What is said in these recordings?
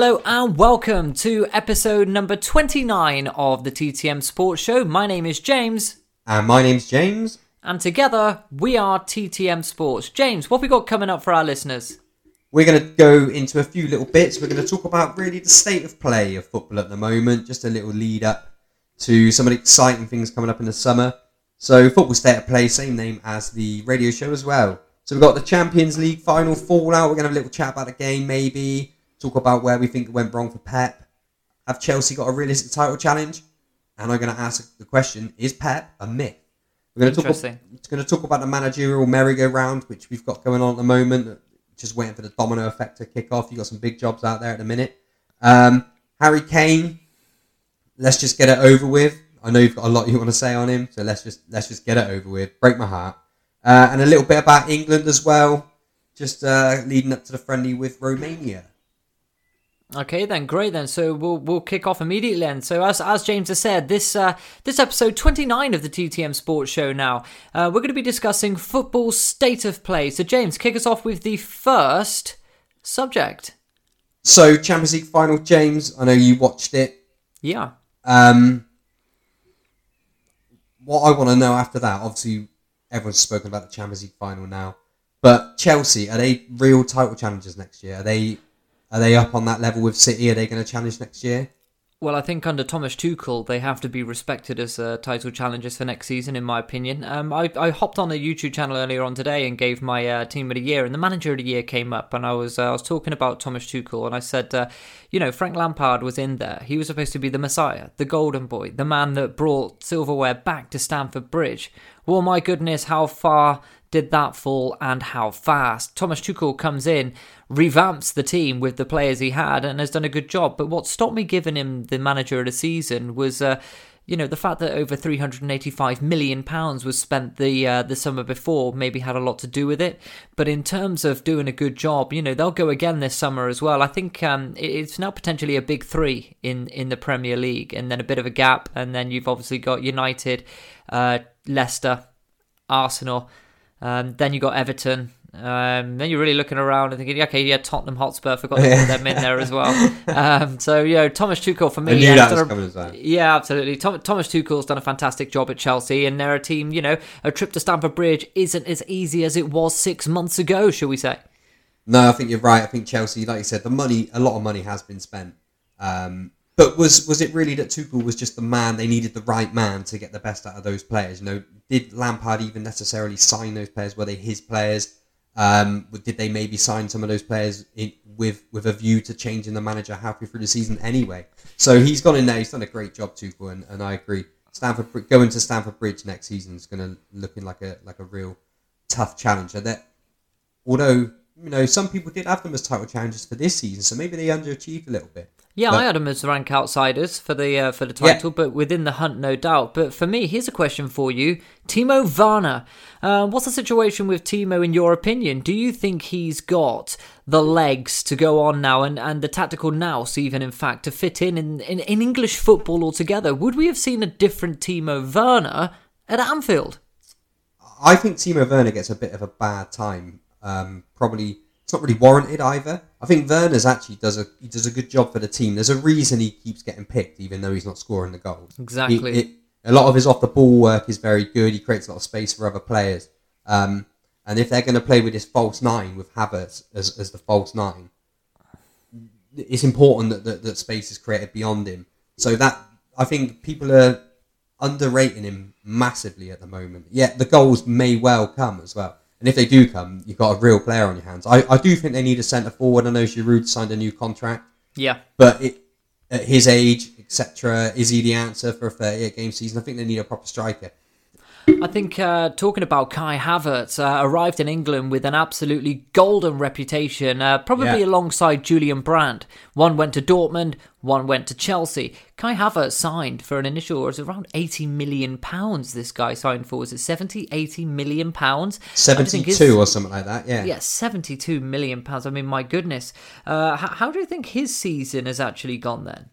Hello and welcome to episode number 29 of the TTM Sports Show. My name is James. And my name's James. And together we are TTM Sports. James, what have we got coming up for our listeners? We're going to go into a few little bits. We're going to talk about really the state of play of football at the moment, just a little lead up to some of the exciting things coming up in the summer. So, Football State of Play, same name as the radio show as well. So, we've got the Champions League final fallout. We're going to have a little chat about the game, maybe talk about where we think it went wrong for Pep. Have Chelsea got a realistic title challenge? And I'm going to ask the question: Is Pep a myth? We're going to talk. It's going to talk about the managerial merry-go-round, which we've got going on at the moment. Just waiting for the domino effect to kick off. You got some big jobs out there at the minute. Um, Harry Kane. Let's just get it over with. I know you've got a lot you want to say on him, so let's just let's just get it over with. Break my heart. Uh, and a little bit about England as well, just uh, leading up to the friendly with Romania. Okay, then great. Then so we'll we'll kick off immediately. Then so as as James has said, this uh, this episode twenty nine of the TTM Sports Show. Now uh, we're going to be discussing football state of play. So James, kick us off with the first subject. So Champions League final, James. I know you watched it. Yeah. Um. What I want to know after that, obviously, everyone's spoken about the Champions League final now, but Chelsea are they real title challengers next year? Are they are they up on that level with City? Are they going to challenge next year? Well, I think under Thomas Tuchel, they have to be respected as uh, title challengers for next season, in my opinion. Um, I, I hopped on a YouTube channel earlier on today and gave my uh, team of the year, and the manager of the year came up, and I was uh, I was talking about Thomas Tuchel, and I said, uh, you know, Frank Lampard was in there. He was supposed to be the Messiah, the Golden Boy, the man that brought silverware back to Stamford Bridge. Well, my goodness, how far did that fall and how fast? Thomas Tuchel comes in revamps the team with the players he had and has done a good job. But what stopped me giving him the manager of the season was. Uh, you know the fact that over 385 million pounds was spent the uh, the summer before maybe had a lot to do with it but in terms of doing a good job you know they'll go again this summer as well i think um, it's now potentially a big 3 in in the premier league and then a bit of a gap and then you've obviously got united uh, leicester arsenal um, then you got everton um, then you're really looking around and thinking, okay, yeah, Tottenham Hotspur, forgot to put them in there as well. Um, so, you know, Thomas Tuchel for me. That a, coming as well. Yeah, absolutely. Tom, Thomas Tuchel's done a fantastic job at Chelsea, and they're a team, you know, a trip to Stamford Bridge isn't as easy as it was six months ago, shall we say? No, I think you're right. I think Chelsea, like you said, the money, a lot of money has been spent. Um, but was was it really that Tuchel was just the man? They needed the right man to get the best out of those players. You know, did Lampard even necessarily sign those players? Were they his players? Um, did they maybe sign some of those players in, with with a view to changing the manager halfway through the season anyway? So he's gone in there. He's done a great job, Tuchel, and, and I agree. Stamford going to Stamford Bridge next season is going to looking like a like a real tough challenge. And that although you know some people did have them as title challenges for this season, so maybe they underachieved a little bit. Yeah, But- I had him as rank outsiders for the uh, for the title, but within the hunt, no doubt. But for me, here's a question for you: Timo Werner. Uh, what's the situation with Timo in your opinion? Do you think he's got the legs to go on now, and, and the tactical nous, even in fact, to fit in, in in in English football altogether? Would we have seen a different Timo Werner at Anfield? I think Timo Werner gets a bit of a bad time. Um, probably it's not really warranted either. I think Werner's actually does a he does a good job for the team. There's a reason he keeps getting picked, even though he's not scoring the goals. Exactly. He- it- a lot of his off the ball work is very good. He creates a lot of space for other players. Um, and if they're going to play with this false nine with Havertz as, as the false nine, it's important that, that that space is created beyond him. So that I think people are underrating him massively at the moment. Yet the goals may well come as well. And if they do come, you've got a real player on your hands. I, I do think they need a centre forward. I know Giroud signed a new contract, Yeah, but it, at his age, etc., is he the answer for a 38 game season? I think they need a proper striker. I think uh, talking about Kai Havertz, uh, arrived in England with an absolutely golden reputation, uh, probably Yeah. alongside Julian Brandt. One went to Dortmund, one went to Chelsea. Kai Havertz signed for an initial, it was around 80 million pounds this guy signed for. Was it 70, 80 million pounds? I just think his- 72 or something like that, yeah. Yeah, 72 million pounds. I mean, my goodness. Uh, how, how do you think his season has actually gone then?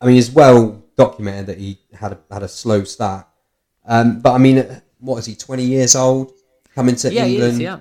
I mean, it's well documented that he had a, had a slow start. Um, but I mean, what is he, 20 years old? Coming to Yeah, he England? is, yeah.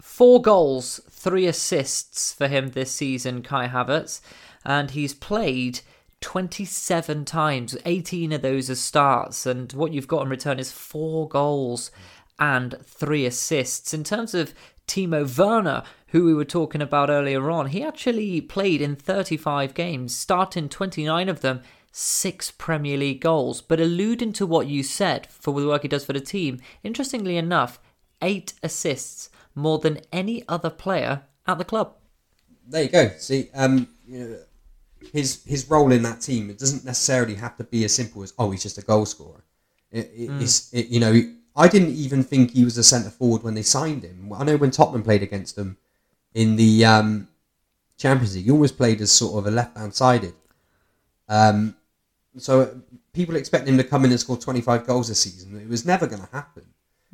Four goals, three assists for him this season, Kai Havertz. And he's played 27 times, 18 of those as starts. And what you've got in return is four goals and three assists. In terms of Timo Werner, who we were talking about earlier on, he actually played in 35 games, starting 29 of them, six Premier League goals. But alluding to what you said for the work he does for the team, interestingly enough, eight assists, more than any other player at the club. there you go. See, um, you know, his his role in that team it doesn't necessarily have to be as simple as oh he's just a goal scorer. It, it, it's it, you know I didn't even think he was a centre forward when they signed him. I know when Tottenham played against them in the um, Champions League, he always played as sort of a left hand sided. Um, so people expect him to come in and score twenty five goals a season. It was never going to happen.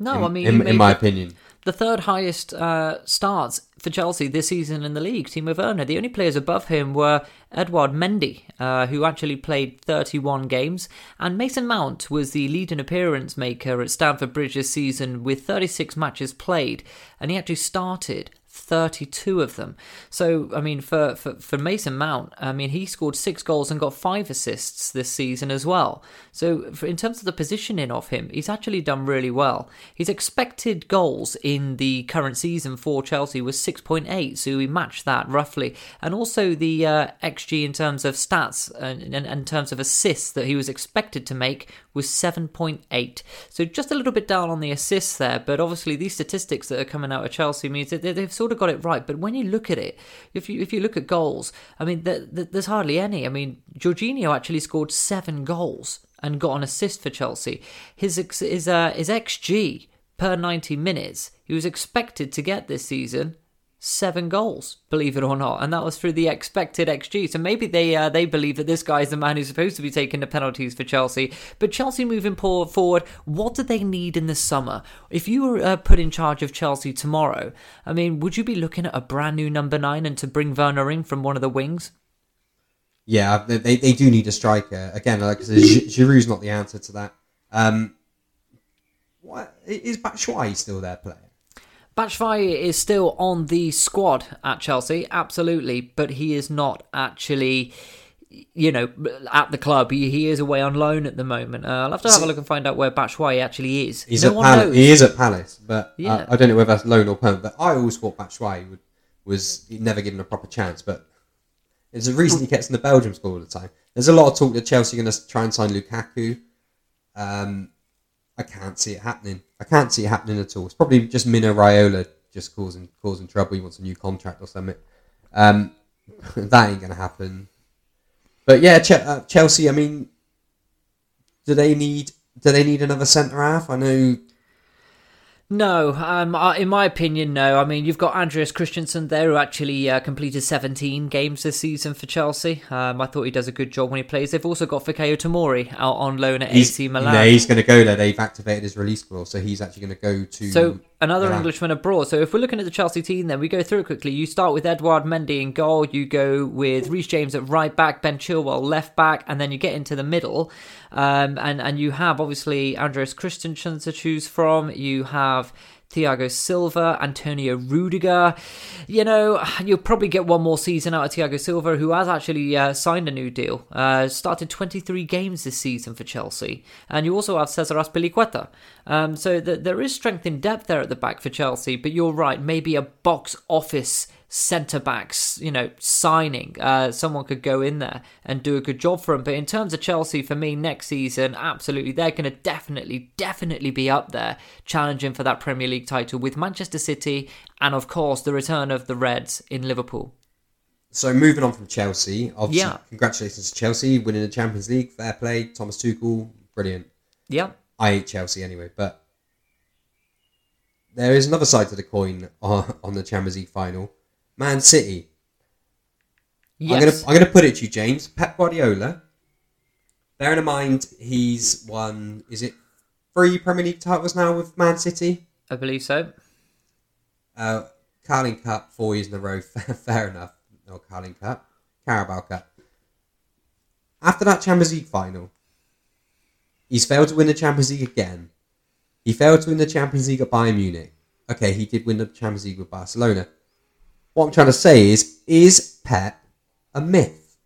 No, in, I mean, in, in my the- opinion. the third highest uh, starts for Chelsea this season in the league, team Timo Werner. The only players above him were Edouard Mendy, uh, who actually played 31 games, and Mason Mount was the leading appearance maker at Stamford Bridge this season with 36 matches played, and he actually started 32 of them. So, I mean, for, for, for Mason Mount, I mean, he scored six goals and got five assists this season as well. So, for, in terms of the positioning of him, he's actually done really well. His expected goals in the current season for Chelsea was 6.8, so we matched that roughly. And also the uh, XG in terms of stats and, and, in terms of assists that he was expected to make was 7.8. So just a little bit down on the assists there, but obviously these statistics that are coming out of Chelsea means that they've sort of got it right. But when you look at it, if you if you look at goals, I mean, there, there- there's hardly any. I mean, Jorginho actually scored seven goals and got an assist for Chelsea. His his uh, his xG per 90 minutes, he was expected to get this season seven goals, believe it or not, and that was through the expected xG. So maybe they uh, they believe that this guy is the man who's supposed to be taking the penalties for Chelsea. But Chelsea moving forward, what do they need in the summer? If you were uh, put in charge of Chelsea tomorrow, I mean, would you be looking at a brand new number nine and to bring Werner in from one of the wings? Yeah, they, they, they do need a striker. Again, like I said, Giroud's not the answer to that. Um, what, is Batshuayi still their player? Batshuayi is still on the squad at Chelsea, absolutely, but he is not actually, you know, at the club. He, he is away on loan at the moment. Uh, I'll have to have a look and find out where Batshuayi actually is. He's no at Palace. knows. He is at Palace, but Yeah. uh, I don't know whether that's loan or permanent. But I always thought Batshuayi would, was never given a proper chance. But there's a reason he gets in the Belgium squad all the time. There's a lot of talk that Chelsea are going to try and sign Lukaku. Um, I can't see it happening. I can't see it happening at all. It's probably just Mino Raiola just causing causing trouble. He wants a new contract or something. Um, that ain't gonna happen. But yeah, Ch- uh, Chelsea. I mean, do they need do they need another centre half? I know No, um, in my opinion, no. I mean, you've got Andreas Christensen there, who actually uh, completed 17 games this season for Chelsea. Um, I thought he does a good job when he plays. They've also got Fikayo Tomori out on loan at he's, AC Milan. No, he's going to go there. They've activated his release clause, so he's actually going to go to. So another Milan. Englishman abroad. So if we're looking at the Chelsea team, then we go through it quickly. You start with Edouard Mendy in goal. You go with Reece James at right back, Ben Chilwell left back, and then you get into the middle, um, and and you have obviously Andreas Christensen to choose from. You have. Thiago Silva, Antonio Rudiger. You know, you'll probably get one more season out of Thiago Silva, who has actually uh, signed a new deal. Uh, started 23 games this season for Chelsea. And you also have Cesar Azpilicueta. Um, so th- there is strength in depth there at the back for Chelsea, but you're right, maybe a box office centre backs, you know, signing. Uh, someone could go in there and do a good job for them. But in terms of Chelsea, for me, next season, absolutely, they're going to definitely, definitely be up there challenging for that Premier League title with Manchester City and, of course, the return of the Reds in Liverpool. So moving on from Chelsea, obviously, Yeah. congratulations to Chelsea winning the Champions League. Fair play, Thomas Tuchel, brilliant. Yeah. I hate Chelsea anyway, but there is another side to the coin on, on the Champions League final. Man City. Yes. I'm gonna I'm gonna put it to you, James. Pep Guardiola. Bearing in mind he's won is it three Premier League titles now with Man City? I believe so. Uh, Carling Cup four years in a row. Fair enough. No Carling Cup, Carabao Cup. After that Champions League final, he's failed to win the Champions League again. He failed to win the Champions League at Bayern Munich. Okay, he did win the Champions League with Barcelona. What I'm trying to say is, is Pep a myth?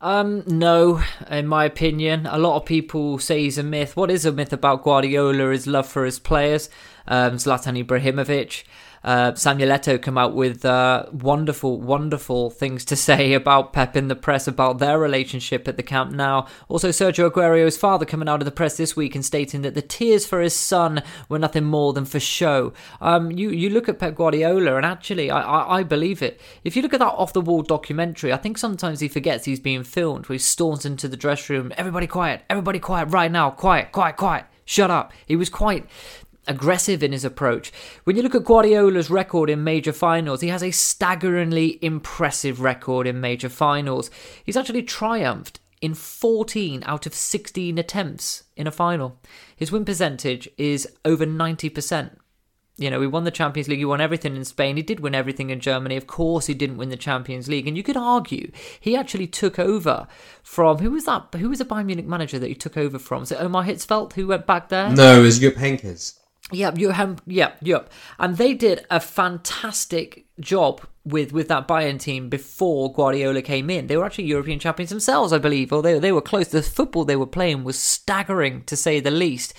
Um, no, in my opinion, a lot of people say he's a myth. What is a myth about Guardiola is love for his players. Um, Zlatan Ibrahimovic, uh, Samuel come out with uh, wonderful, wonderful things to say about Pep in the press about their relationship at the Camp Nou. Also, Sergio Aguero's father coming out of the press this week and stating that the tears for his son were nothing more than for show. Um, you you look at Pep Guardiola, and actually, I, I, I believe it. If you look at that off the wall documentary, I think sometimes he forgets he's being filmed. He storms into the dressing room, everybody quiet, everybody quiet right now, quiet, quiet, quiet, shut up. He was quite aggressive in his approach. When you look at Guardiola's record in major finals, he has a staggeringly impressive record in major finals. He's actually triumphed in 14 out of 16 attempts in a final. His win percentage is over 90%. You know, he won the Champions League, he won everything in Spain, he did win everything in Germany. Of course, he didn't win the Champions League. And you could argue he actually took over from who was that? Who was the Bayern Munich manager that he took over from? Was it Ottmar Hitzfeld who went back there? No, it was Jupp Heynckes. Yep, you have, yep, yep. And they did a fantastic job with with that Bayern team before Guardiola came in. They were actually European champions themselves, I believe, or they they were close. The football they were playing was staggering to say the least.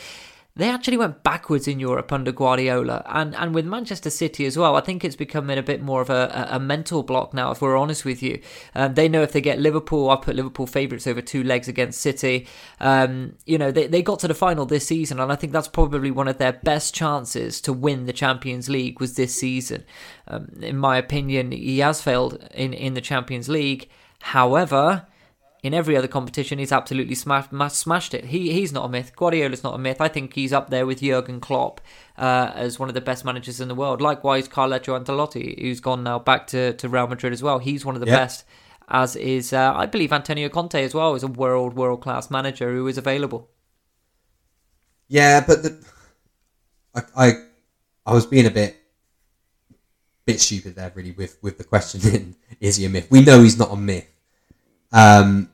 They actually went backwards in Europe under Guardiola, and and with Manchester City as well. I think it's becoming a bit more of a, a, mental block now. If we're honest with you, um, they know if they get Liverpool, I put Liverpool favourites over two legs against City. Um, you know they they got to the final this season, and I think that's probably one of their best chances to win the Champions League was this season. Um, in my opinion, he has failed in in the Champions League. However, in every other competition, he's absolutely smashed, smashed it. He he's not a myth. Guardiola's not a myth. I think he's up there with Jurgen Klopp uh, as one of the best managers in the world. Likewise, Carletto Ancelotti, who's gone now back to, to Real Madrid as well. He's one of the Yep. best. As is, uh, I believe, Antonio Conte as well is a world world class manager who is available. Yeah, but the, I, I I was being a bit bit stupid there, really, with with the question in is he a myth? We know he's not a myth, um,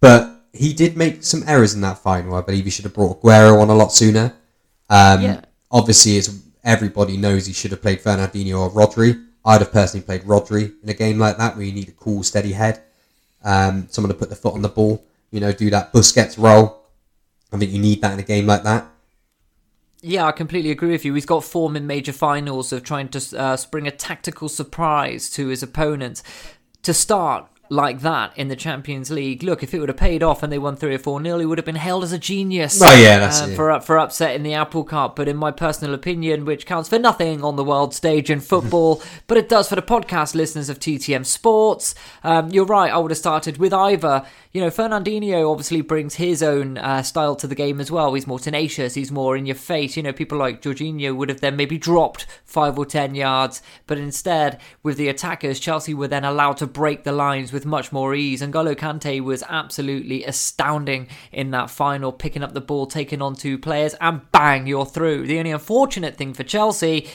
but he did make some errors in that final. I believe he should have brought Aguero on a lot sooner. Um, Yeah. Obviously, it's everybody knows he should have played Fernandinho or Rodri. I'd have personally played Rodri in a game like that where you need a cool, steady head, um, someone to put the foot on the ball. You know, do that Busquets role. I think you need that in a game like that. Yeah, I completely agree with you. He's got form in major finals of trying to uh, spring a tactical surprise to his opponent. To start, like that in the Champions League, look, if it would have paid off and they won 3 or 4 nil, he would have been hailed as a genius. Oh, yeah, that's uh, it. For, for upsetting the apple cart. But in my personal opinion, which counts for nothing on the world stage in football, but it does for the podcast listeners of TTM Sports, um, you're right, I would have started with either. You know, Fernandinho obviously brings his own uh, style to the game as well. He's more tenacious, he's more in your face. You know, people like Jorginho would have then maybe dropped five or ten yards, but instead, with the attackers, Chelsea were then allowed to break the lines with much more ease. And N'Golo Kante was absolutely astounding in that final, picking up the ball, taking on two players, and bang, you're through. The only unfortunate thing for Chelsea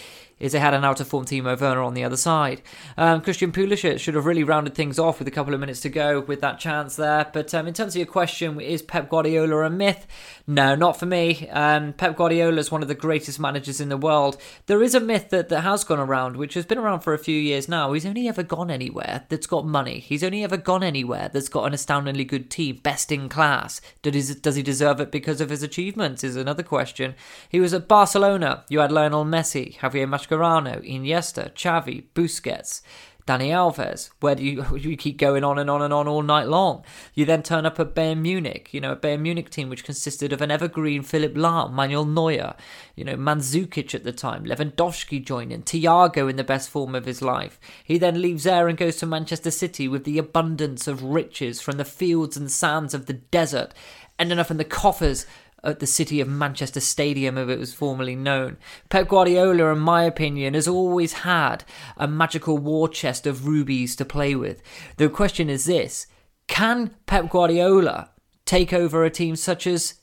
is they had an out of form Timo Werner on the other side. Um, Christian Pulisic should have really rounded things off with a couple of minutes to go with that chance there. But um, in terms of your question, is Pep Guardiola a myth? No, not for me. Um, Pep Guardiola is one of the greatest managers in the world. There is a myth that, that has gone around, which has been around for a few years now. He's only ever gone anywhere that's got money. He's only ever gone anywhere that's got an astoundingly good team, best in class. Does he, does he deserve it because of his achievements? Is another question. He was at Barcelona. You had Lionel Messi, Javier Mascherano, Iniesta, Xavi, Busquets. Dani Alves. Where do you you keep going on and on and on all night long? You then turn up at Bayern Munich, you know, a Bayern Munich team which consisted of an evergreen Philipp Lahm, Manuel Neuer, you know, Mandzukic at the time, Lewandowski joining, Thiago in the best form of his life. He then leaves there and goes to Manchester City with the abundance of riches from the fields and sands of the desert, ending up in the coffers at the City of Manchester Stadium, as it was formerly known. Pep Guardiola, in my opinion, has always had a magical war chest of rubies to play with. The question is this can Pep Guardiola take over a team such as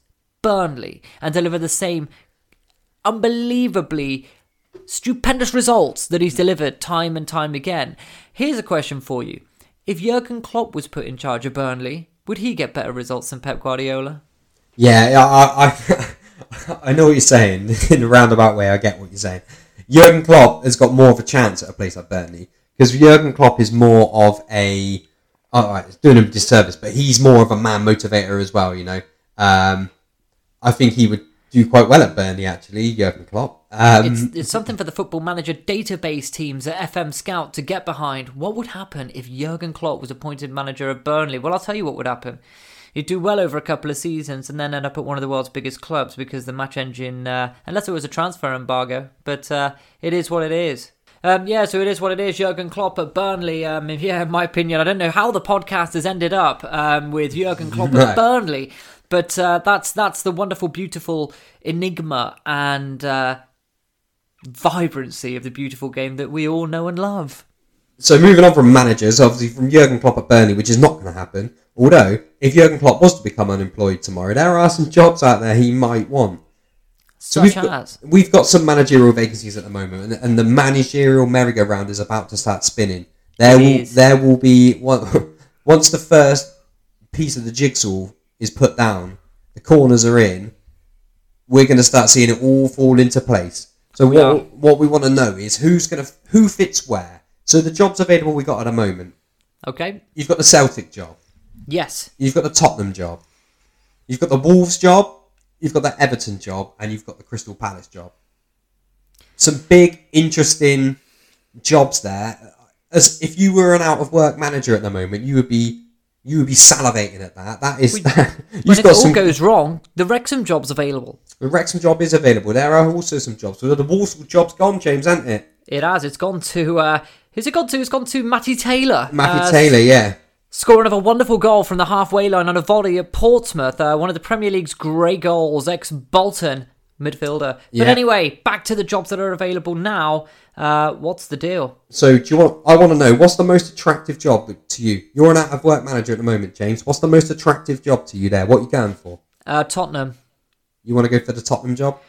Burnley and deliver the same unbelievably stupendous results that he's delivered time and time again? Here's a question for you. If Jurgen Klopp was put in charge of Burnley, would he get better results than Pep Guardiola? Yeah, I, I, I know what you're saying. In a roundabout way, I get what you're saying. Jurgen Klopp has got more of a chance at a place like Burnley because Jurgen Klopp is more of a. All right, it's doing him a disservice, but he's more of a man motivator as well. You know, um, I think he would do quite well at Burnley. Actually, Jurgen Klopp. Um, It's, it's something for the Football Manager database teams at FM Scout to get behind. What would happen if Jurgen Klopp was appointed manager of Burnley? Well, I'll tell you what would happen. He'd do well over a couple of seasons and then end up at one of the world's biggest clubs because the match engine, uh, unless it was a transfer embargo, but uh, it is what it is. Um, yeah, so it is what it is. Jurgen Klopp at Burnley. Um, yeah, in my opinion, I don't know how the podcast has ended up um, with Jurgen Klopp at Burnley, but uh, that's that's the wonderful, beautiful enigma and uh, vibrancy of the beautiful game that we all know and love. So moving on from managers, obviously from Jurgen Klopp at Burnley, which is not going to happen. Although, if Jurgen Klopp was to become unemployed tomorrow, there are some jobs out there he might want. So Such we've got, we've got some managerial vacancies at the moment, and, and the managerial merry-go-round is about to start spinning. There will there will be one, once the first piece of the jigsaw is put down, the corners are in. We're going to start seeing it all fall into place. So what what we want to know is who's going to who fits where. So the jobs available we got at the moment. okay, You've got the Celtic job. yes, You've got the Tottenham job. You've got the Wolves job. You've got the Everton job, and you've got the Crystal Palace job. Some big, interesting jobs there. As if you were an out of work manager at the moment, you would be you would be salivating at that. That is, We- when it all some. goes wrong, the Wrexham job's available. The Wrexham job is available. There are also some jobs. So the Wolves job's gone, James, hasn't it? It has. It's gone to. Uh, who's it gone to? It's gone to Matty Taylor. Matthew Uh, Taylor, yeah. Scoring of a wonderful goal from the halfway line on a volley at Portsmouth. Uh, one of the Premier League's great goals, ex Bolton midfielder. But Yeah. anyway, back to the jobs that are available now. Uh, what's the deal? So do you want? I want to know what's the most attractive job to you. You're an out of work manager at the moment, James. What's the most attractive job to you there? What are you going for? Uh, Tottenham. You want to go for the Tottenham job?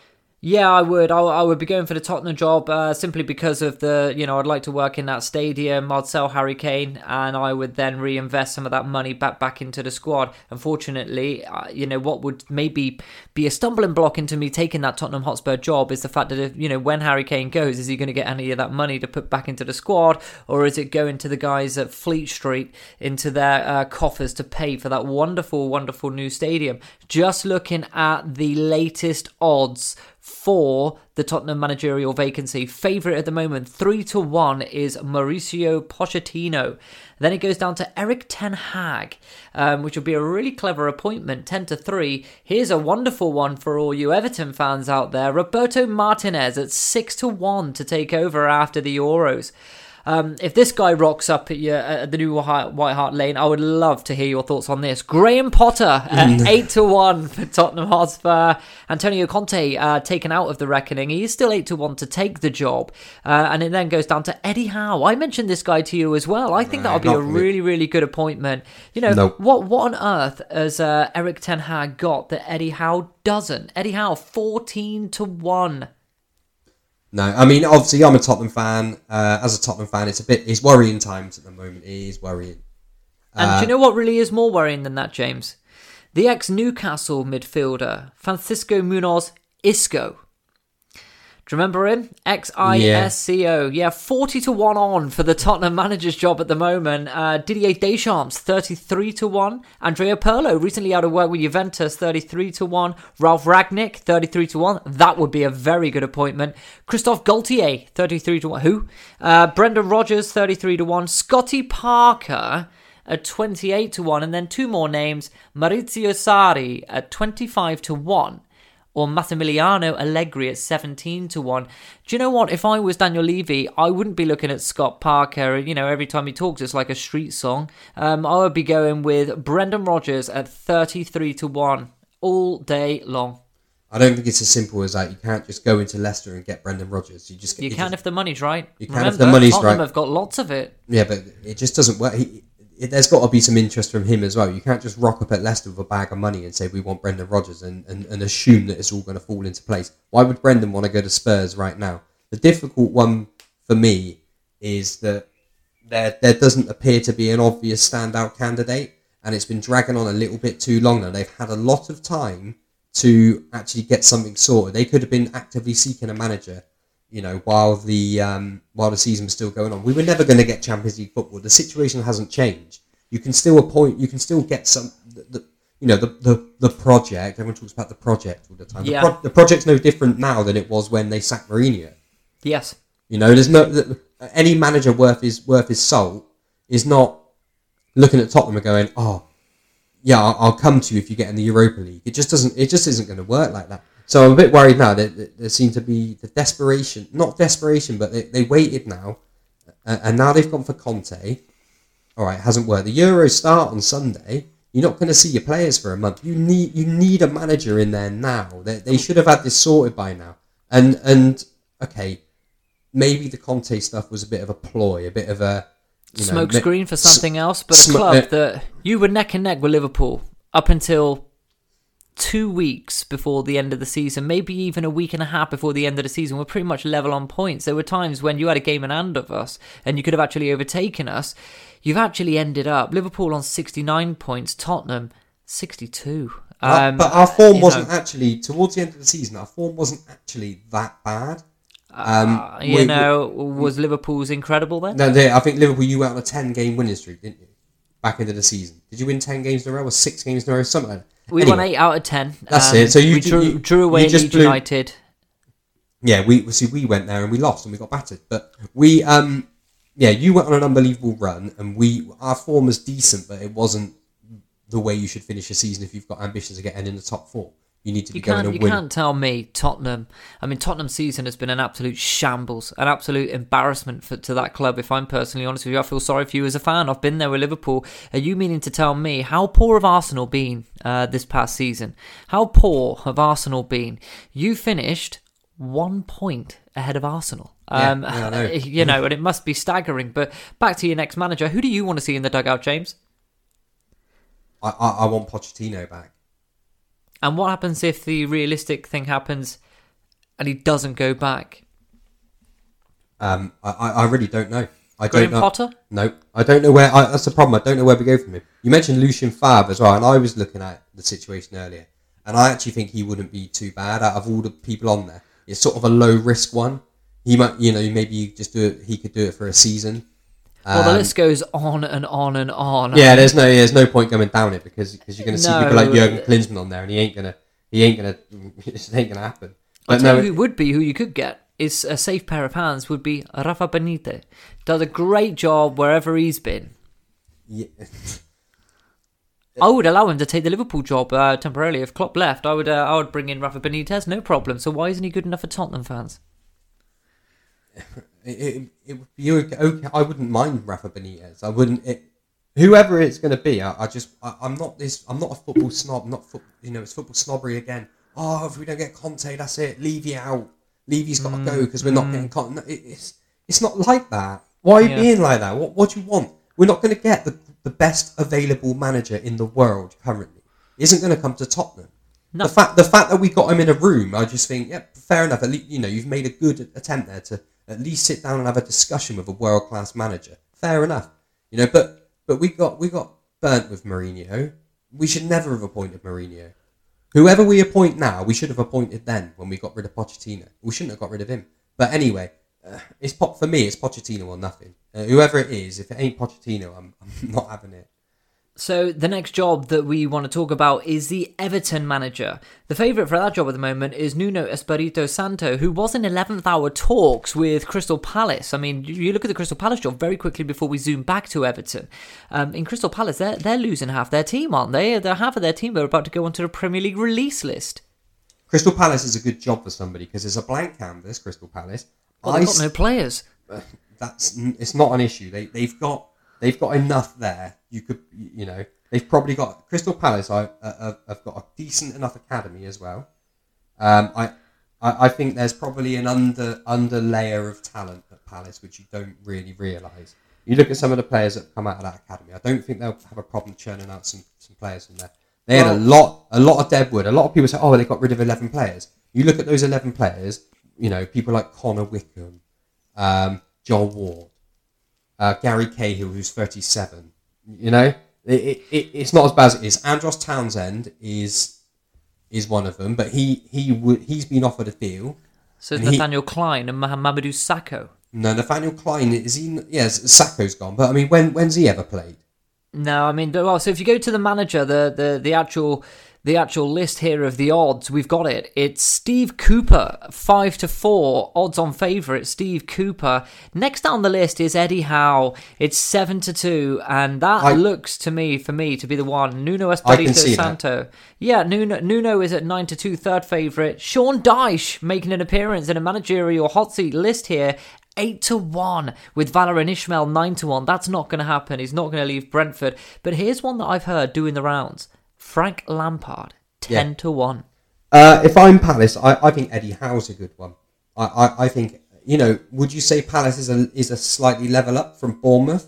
Yeah, I would. I, I would be going for the Tottenham job uh, simply because of the, you know, I'd like to work in that stadium. I'd sell Harry Kane, and I would then reinvest some of that money back back into the squad. Unfortunately, uh, you know, what would maybe be a stumbling block into me taking that Tottenham Hotspur job is the fact that, if, you know, when Harry Kane goes, is he going to get any of that money to put back into the squad, or is it going to the guys at Fleet Street into their uh, coffers to pay for that wonderful, wonderful new stadium? Just looking at the latest odds for the Tottenham managerial vacancy. Favourite at the moment, 3 to 1, is Mauricio Pochettino. Then it goes down to Erik Ten Hag, um, which will be a really clever appointment, 10 to 3. Here's a wonderful one for all you Everton fans out there Roberto Martinez at 6 to 1 to take over after the Euros. Um, if this guy rocks up at, your, at the new White Hart Lane, I would love to hear your thoughts on this. Graham Potter at mm. eight to one for Tottenham Hotspur. Antonio Conte uh, taken out of the reckoning. He is still eight to one to take the job, uh, and it then goes down to Eddie Howe. I mentioned this guy to you as well. I think that would be a really, really good appointment. You know nope. what? What on earth has uh, Erik Ten Hag got that Eddie Howe doesn't? Eddie Howe fourteen to one no, I mean obviously I'm a Tottenham fan. Uh, as a Tottenham fan, it's a bit it's worrying times at the moment. It is worrying. And uh, do you know what really is more worrying than that, James? The ex Newcastle midfielder Francisco Munoz Xisco do you remember him? X I S C O. Yeah, 40 to 1 on for the Tottenham manager's job at the moment. Uh, Didier Deschamps, 33 to 1. Andrea Pirlo, recently out of work with Juventus, 33 to 1. Ralf Rangnick, 33 to 1. That would be a very good appointment. Christophe Galtier, 33 to 1. Who? Uh, Brendan Rodgers, 33 to 1. Scotty Parker at 28 to 1. And then two more names Maurizio Sarri at 25 to 1 or Massimiliano Allegri at 17 to 1. Do you know what? If I was Daniel Levy, I wouldn't be looking at Scott Parker. You know, every time he talks, it's like a street song. Um, I would be going with Brendan Rodgers at 33 to 1 all day long. I don't think it's as simple as that. You can't just go into Leicester and get Brendan Rodgers. You just you, you can just, if the money's right. You can Remember, if the money's Tottenham right. have got lots of it. Yeah, but it just doesn't work. He, it, there's got to be some interest from him as well. You can't just rock up at Leicester with a bag of money and say we want Brendan Rodgers and, and, and assume that it's all going to fall into place. Why would Brendan want to go to Spurs right now? The difficult one for me is that there there doesn't appear to be an obvious standout candidate, and it's been dragging on a little bit too long now. They've had a lot of time to actually get something sorted. They could have been actively seeking a manager you know, while the um, while the season was still going on. We were never going to get Champions League football. The situation hasn't changed. You can still appoint. You can still get some. The, the, you know, the, the the project. Everyone talks about the project all the time. Yeah. The, pro- the project's no different now than it was when they sacked Mourinho. Yes. You know, there's no the, any manager worth his worth his salt is not looking at Tottenham and going, "Oh, yeah, I'll, I'll come to you if you get in the Europa League." It just doesn't. It just isn't going to work like that. So I'm a bit worried now that there seems to be the desperation, not desperation, but they, they waited now, and now they've gone for Conte. All right, hasn't worked. The Euros start on Sunday. You're not going to see your players for a month. You need you need a manager in there now. They, they should have had this sorted by now. And and okay, maybe the Conte stuff was a bit of a ploy, a bit of a you know, smoke for something else. But sm- a club uh, that you were neck and neck with Liverpool up until two weeks before the end of the season, maybe even a week and a half before the end of the season, we're pretty much level on points. There were times when you had a game in hand of us and you could have actually overtaken us. You've actually ended up Liverpool on 69 points, Tottenham 62. Um, but our form wasn't know, actually towards the end of the season. Our form wasn't actually that bad. Um, uh, you we, know, we, was Liverpool's incredible then? No, they, I think Liverpool. You went on a ten-game winning streak, didn't you? Back into the season, did you win ten games in a row or six games in a row? Something. Like we anyway, won eight out of ten. That's um, it. So you, drew, you, drew away at Leeds United. Yeah, we see we went there and we lost and we got battered. But we, um, yeah, you went on an unbelievable run and we our form was decent, but it wasn't the way you should finish a season if you've got ambitions of getting in the top four. You need to be you going you win. You can't tell me Tottenham. I mean, Tottenham's season has been an absolute shambles, an absolute embarrassment for, to that club. If I'm personally honest with you, I feel sorry for you as a fan. I've been there with Liverpool. Are you meaning to tell me how poor have Arsenal been uh, this past season? How poor have Arsenal been? You finished one point ahead of Arsenal. Um, yeah, know. you know, and it must be staggering. But back to your next manager. Who do you want to see in the dugout, James? I, I, I want Pochettino back. And what happens if the realistic thing happens and he doesn't go back? Um, I, I really don't know. I Graham don't know. Potter? No, I don't know where. I, that's the problem. I don't know where we go from him. You mentioned Lucien Favre as well, and I was looking at the situation earlier, and I actually think he wouldn't be too bad out of all the people on there. It's sort of a low risk one. He might, you know, maybe you just do it. He could do it for a season. Well, the um, list goes on and on and on. Yeah, there's no there's no point going down it because because you're going to see no, people like Jurgen Klinsmann on there, and he ain't gonna he ain't gonna it ain't gonna happen. I'll But tell no, you who would be, who you could get, is a safe pair of hands, would be Rafa Benitez. Does a great job wherever he's been. yeah, I would allow him to take the Liverpool job uh, temporarily. If Klopp left, I would uh, I would bring in Rafa Benitez, no problem. So why isn't he good enough for Tottenham fans? it, it, it would be okay. I wouldn't mind Rafa Benitez. I wouldn't. It, whoever it's going to be, I, I just I, I'm not this. I'm not a football snob. Not foot, you know, it's football snobbery again. Oh, if we don't get Conte, that's it. Levy out. Levy's got to go mm, because we're not mm. getting Conte. It, it's it's not like that. Why are you Yeah. being like that? What what do you want? We're not going to get the the best available manager in the world currently. He isn't going to come to Tottenham. No. The fact the fact that we got him in a room, I just think, yeah, fair enough. At least you know you've made a good attempt there to at least sit down and have a discussion with a world class manager. Fair enough, you know. But but we got we got burnt with Mourinho. We should never have appointed Mourinho. Whoever we appoint now, we should have appointed then when we got rid of Pochettino. We shouldn't have got rid of him. But anyway, uh, it's pop for me. It's Pochettino or nothing. Uh, whoever it is, if it ain't Pochettino, I'm, I'm not having it. So the next job that we want to talk about is the Everton manager. The favourite for that job at the moment is Nuno Espirito Santo, who was in 11th hour talks with Crystal Palace. I mean, you look at the Crystal Palace job very quickly before we zoom back to Everton. Um, in Crystal Palace, they're, they're losing half their team, aren't they? They're half of their team are about to go onto the Premier League release list. Crystal Palace is a good job for somebody because it's a blank canvas. Crystal Palace. Well, I they've got s- no players. that's it's not an issue. They they've got they've got enough there. You could you know they've probably got Crystal Palace. I uh, have got a decent enough academy as well. Um, I, I I think there's probably an under under layer of talent at Palace which you don't really realise. You look at some of the players that come out of that academy. I don't think they'll have a problem churning out some, some players from there. They had a lot a lot of deadwood. A lot of people say, oh, they got rid of eleven players. You look at those eleven players. You know, people like Connor Wickham, um, Joel Ward, uh, Gary Cahill, who's 37. You know, it, it, it, it's not as bad as it is. Andros Townsend is is one of them, but he he would he's been offered a deal. So And he- Nathaniel Clyne and Mah- Mamadou Sakho. No, Nathaniel Clyne is he? Yes, Sakho's gone, but I mean, when when's he ever played? No, I mean, well, so if you go to the manager, the the the actual the actual list here of the odds, we've got it. It's Steve Cooper, five to four odds on favourite. Steve Cooper. Next down the list is Eddie Howe. It's seven to two, and that I- looks to me for me to be the one. Nuno Espirito see that. Santo. Yeah, Nuno Nuno is at nine to two, third favourite. Sean Dyche making an appearance in a managerial hot seat list here. Eight to one with Valérien Ismaël nine to one. That's not going to happen. He's not going to leave Brentford. But here's one that I've heard doing the rounds: Frank Lampard ten Yeah. to one. Uh, if I'm Palace, I, I think Eddie Howe's a good one. I, I, I think you know. Would you say Palace is a is a slightly level up from Bournemouth?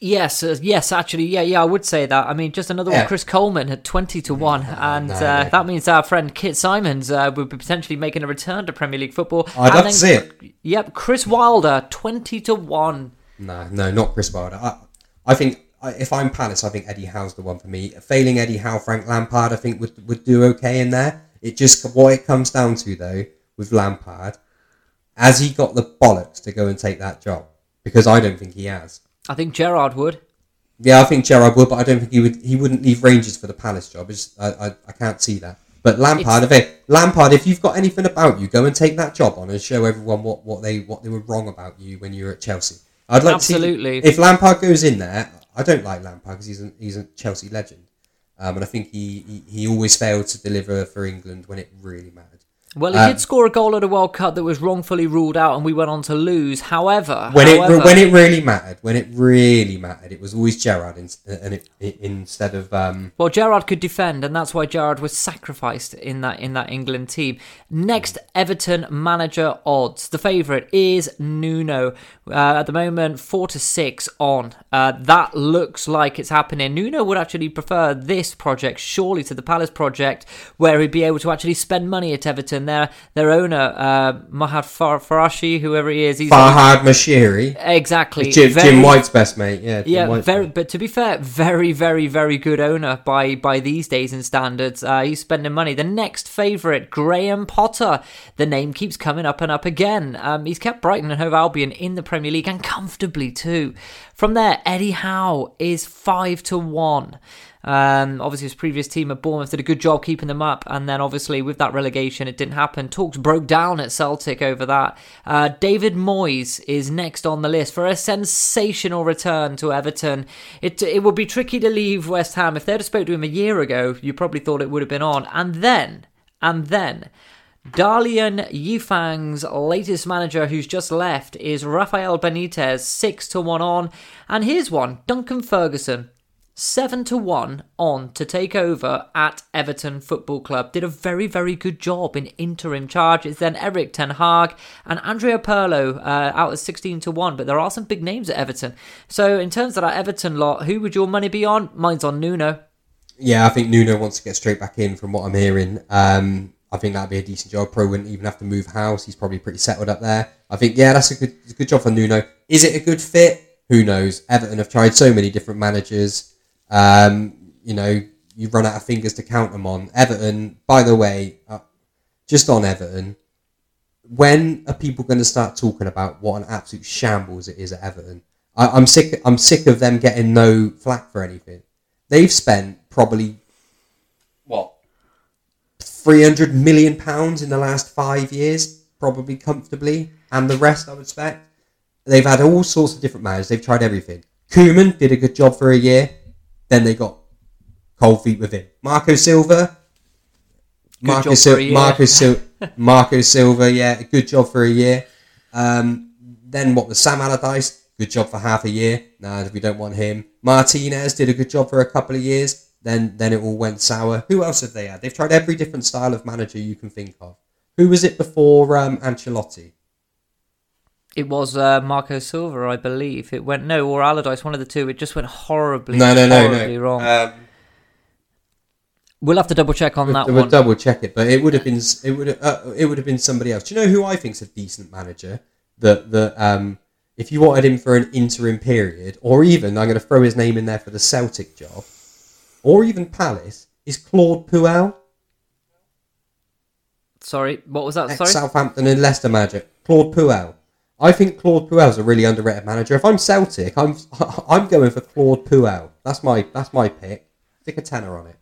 Yes, uh, yes, actually, yeah, yeah, I would say that. I mean, just another Yeah. one, Chris Coleman at twenty to one, and no, uh, no. that means our friend Kit Symons uh, would be potentially making a return to Premier League football. I'd And love then- to see it. Yep, Chris Wilder twenty to one. No, no, not Chris Wilder. I, I think if I'm Palace, I think Eddie Howe's the one for me. Failing Eddie Howe, Frank Lampard, I think would would do okay in there. It just what it comes down to though with Lampard, has he got the bollocks to go and take that job? Because I don't think he has. I think Gerrard would. Yeah, I think Gerrard would, but I don't think he would. He wouldn't leave Rangers for the Palace job. I, I, I can't see that. But Lampard, if it, Lampard, if you've got anything about you, go and take that job on and show everyone what, what they what they were wrong about you when you were at Chelsea. I'd like Absolutely. to see if Lampard goes in there. I don't like Lampard because he's a, he's a Chelsea legend, um, and I think he, he he always failed to deliver for England when it really mattered. Well, he Um, did score a goal at a World Cup that was wrongfully ruled out, and we went on to lose. However, When however, it when it really mattered, when it really mattered, it was always Gerrard in, and it, it, instead of um, Well, Gerrard could defend, and that's why Gerrard was sacrificed in that in that England team. Next, Everton manager odds. The favourite is Nuno. Uh, at the moment, four to six on. Uh, that looks like it's happening. Nuno would actually prefer this project, surely, to the Palace project, where he'd be able to actually spend money at Everton. Their their owner, uh, Mahad Far- Farashi, whoever he is, he's Farhad Moshiri. exactly Jim, very- Jim White's best mate, yeah. Jim yeah, White's very. best. But to be fair, very, very, very good owner by by these days and standards. Uh, he's spending money. The next favourite, Graham Potter. The name keeps coming up and up again. Um, he's kept Brighton and Hove Albion in the Premier League and comfortably too. From there, Eddie Howe is five to one. Um, obviously, his previous team at Bournemouth did a good job keeping them up, and then obviously with that relegation, it didn't happen. Talks broke down at Celtic over that. Uh, David Moyes is next on the list for a sensational return to Everton. It it would be tricky to leave West Ham if they'd have spoke to him a year ago. You probably thought it would have been on, and then and then. Dalian Yifang's latest manager, who's just left, is Rafael Benitez, 6 to 1 on. And here's one Duncan Ferguson, 7 to 1 on to take over at Everton Football Club. Did a very, very good job in interim charge. It's then Erik Ten Hag and Andrea Pirlo uh, out at 16 to 1. But there are some big names at Everton. So, in terms of that Everton lot, who would your money be on? Mine's on Nuno. Yeah, I think Nuno wants to get straight back in from what I'm hearing. Um, I think that'd be a decent job. Pro wouldn't even have to move house. He's probably pretty settled up there. I think, yeah, that's a good good job for Nuno. Is it a good fit? Who knows? Everton have tried so many different managers. Um, you know, you run out of fingers to count them on. Everton, by the way, uh, just on Everton, when are people going to start talking about what an absolute shambles it is at Everton? I, I'm sick. I'm sick of them getting no flack for anything. They've spent probably what 300 million pounds in the last five years, probably comfortably, and the rest, I would expect. They've had all sorts of different managers. They've tried everything. Koeman did a good job for a year. Then they got cold feet with him. Marco Silva. Marco, for a year. Marco, Sil- Marco Silva, yeah, a good job for a year. Um, then what was Sam Allardyce? Good job for half a year. Nah, we don't want him. Martinez did a good job for a couple of years. Then then it all went sour. Who else have they had? They've tried every different style of manager you can think of. Who was it before um, Ancelotti? It was uh, Marco Silva, I believe. It went no, or Allardyce, one of the two. It just went horribly, No, no, no, horribly no. wrong. Um, we'll have to double check on that we'll, one. we'll double check it, but it would have been it would uh, it would have been somebody else. Do you know who I think's a decent manager? That that um, if you wanted him for an interim period, or even I'm going to throw his name in there for the Celtic job, or even Palace, is Claude Puel, Sorry, what was that? Sorry. Southampton and Leicester manager. Claude Puel. I think Claude Puel's a really underrated manager. If I'm Celtic, I'm I'm going for Claude Puel. That's my that's my pick. Stick a tenner on it.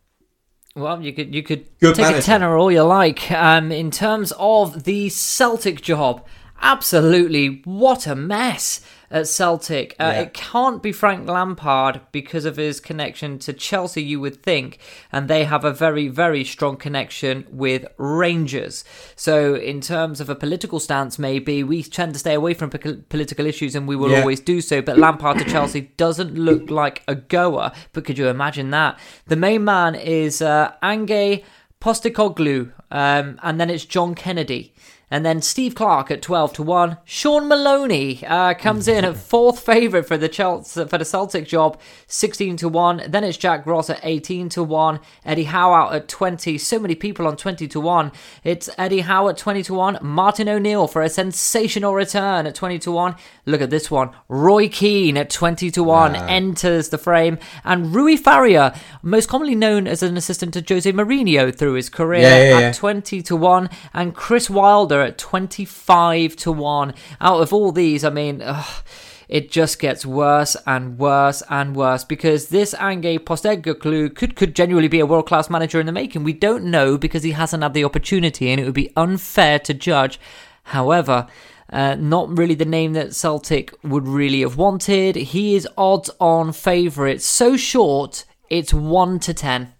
Well, you could you could Good take a manager. tenner all you like. Um, in terms of the Celtic job, absolutely what a mess at Celtic. Uh, Yeah. It can't be Frank Lampard because of his connection to Chelsea, you would think, and they have a very very strong connection with Rangers. So, in terms of a political stance, maybe we tend to stay away from po- political issues, and we will Yeah. always do so. But Lampard to Chelsea doesn't look like a goer. But could you imagine that? The main man is uh, Ange Postecoglou, um, and then it's John Kennedy. And then Steve Clarke at twelve to one. Shaun Maloney uh, comes in at fourth favourite for the Chelsea for the Celtic job, sixteen to one. Then it's Jack Ross at eighteen to one. Eddie Howe out at twenty. So many people on twenty to one. It's Eddie Howe at twenty to one. Martin O'Neill for a sensational return at twenty to one. Look at this one. Roy Keane at twenty to one enters the frame, and Rui Faria, most commonly known as an assistant to Jose Mourinho through his career, Yeah, yeah, at 20 to 1 and Chris Wilder at 25 to 1 out of all these I mean ugh, it just gets worse and worse and worse because this Ange Postecoglou could could genuinely be a world class manager in the making we don't know because he hasn't had the opportunity and it would be unfair to judge however uh, not really the name that Celtic would really have wanted. He is odds on favourite. So short, it's 1 to 10.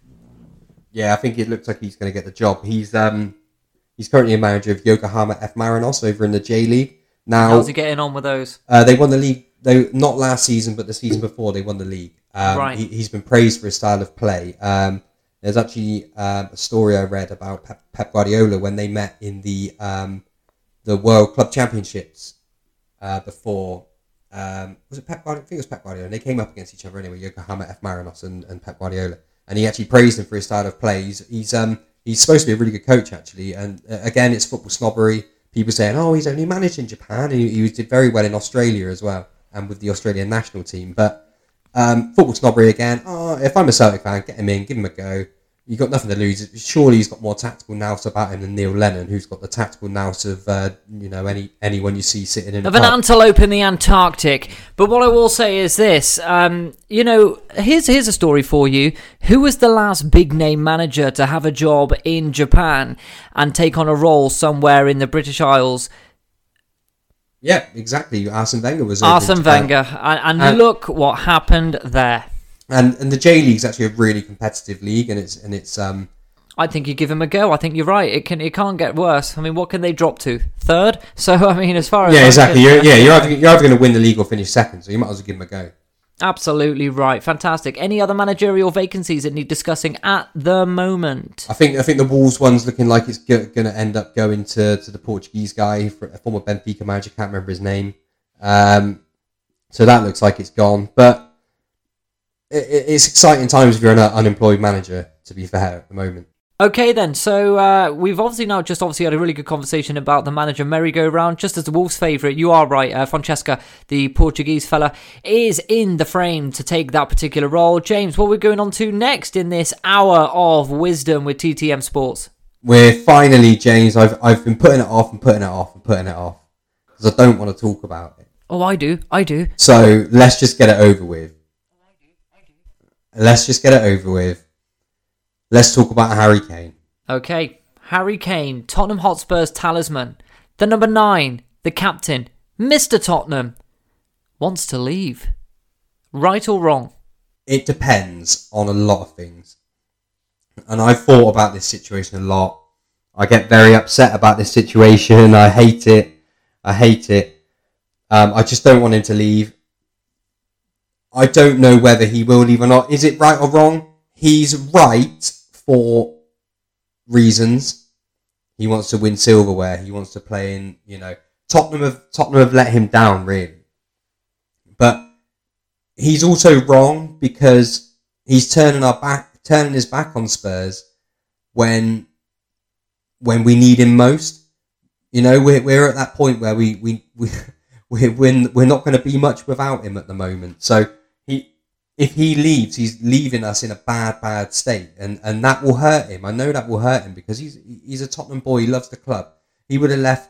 Yeah, I think it looks like he's going to get the job. He's um he's currently a manager of Yokohama F Marinos over in the J League. Now How's he getting on with those? uh, they won the league. They not last season, but the season before they won the league. Um, Right. he, he's been praised for his style of play. Um, there's actually um, a story I read about Pep, Pep Guardiola when they met in the um, the World Club Championships uh, before. Um, was it Pep Guardiola? I think it was Pep Guardiola. And they came up against each other anyway. Yokohama F Marinos and, and Pep Guardiola, and he actually praised him for his style of play. He's he's um he's supposed to be a really good coach actually. And uh, again, it's football snobbery. People saying, "Oh, he's only managed in Japan." And he, he did very well in Australia as well, and with the Australian national team. But um, football snobbery again. Oh, if I'm a Celtic fan, get him in, give him a go. You've got nothing to lose. Surely he's got more tactical nous about him than Neil Lennon, who's got the tactical nous of uh, you know any anyone you see sitting in of an antelope in the Antarctic. But what I will say is this: um, you know, here's here's a story for you. Who was the last big name manager to have a job in Japan and take on a role somewhere in the British Isles? Yeah, exactly. Arsene Wenger was Arsene Wenger, and, and And- look what happened there. And and the J League's actually a really competitive league, and it's and it's um I think you give him a go. I think you're right. It can it can't get worse. I mean, what can they drop to third? So I mean, as far as yeah exactly. You're, yeah, you're either, you're either going to win the league or finish second, so you might as well give him a go. absolutely right. Fantastic. Any other managerial vacancies that need discussing at the moment? I think I think the Wolves one's looking like it's go, going to end up going to, to the Portuguese guy, for a former Benfica manager. Can't remember his name. Um, so that looks like it's gone. But it, it- it's exciting times if you're an unemployed manager. To be fair, at the moment. Okay, then. So uh, we've obviously now just obviously had a really good conversation about the manager merry-go-round. Just as the Wolves' favourite, you are right. Uh, Francesca, the Portuguese fella, is in the frame to take that particular role. James, what we're going on to next in this hour of wisdom with TTM Sports? We're finally, James. I've I've been putting it off and putting it off and putting it off because I don't want to talk about it. Oh, I do. I do. So let's just get it over with. Let's just get it over with. Let's talk about Harry Kane. Okay, Harry Kane, Tottenham Hotspur's talisman, the number nine, the captain, Mr. Tottenham, wants to leave. Right or wrong? It depends on a lot of things. And I've thought about this situation a lot. I get very upset about this situation. I hate it. I hate it. Um, I just don't want him to leave. I don't know whether he will leave or not. Is it right or wrong? He's right for reasons. He wants to win silverware. He wants to play in, you know, Tottenham have Tottenham have let him down really. But he's also wrong because he's turning our back, turning his back on Spurs when when we need him most. You know, we're we're at that point where we we we we're we're, we're not going to be much without him at the moment. So if he leaves, he's leaving us in a bad bad state, and and that will hurt him. I know that will hurt him because he's he's a Tottenham boy. He loves the club. He would have left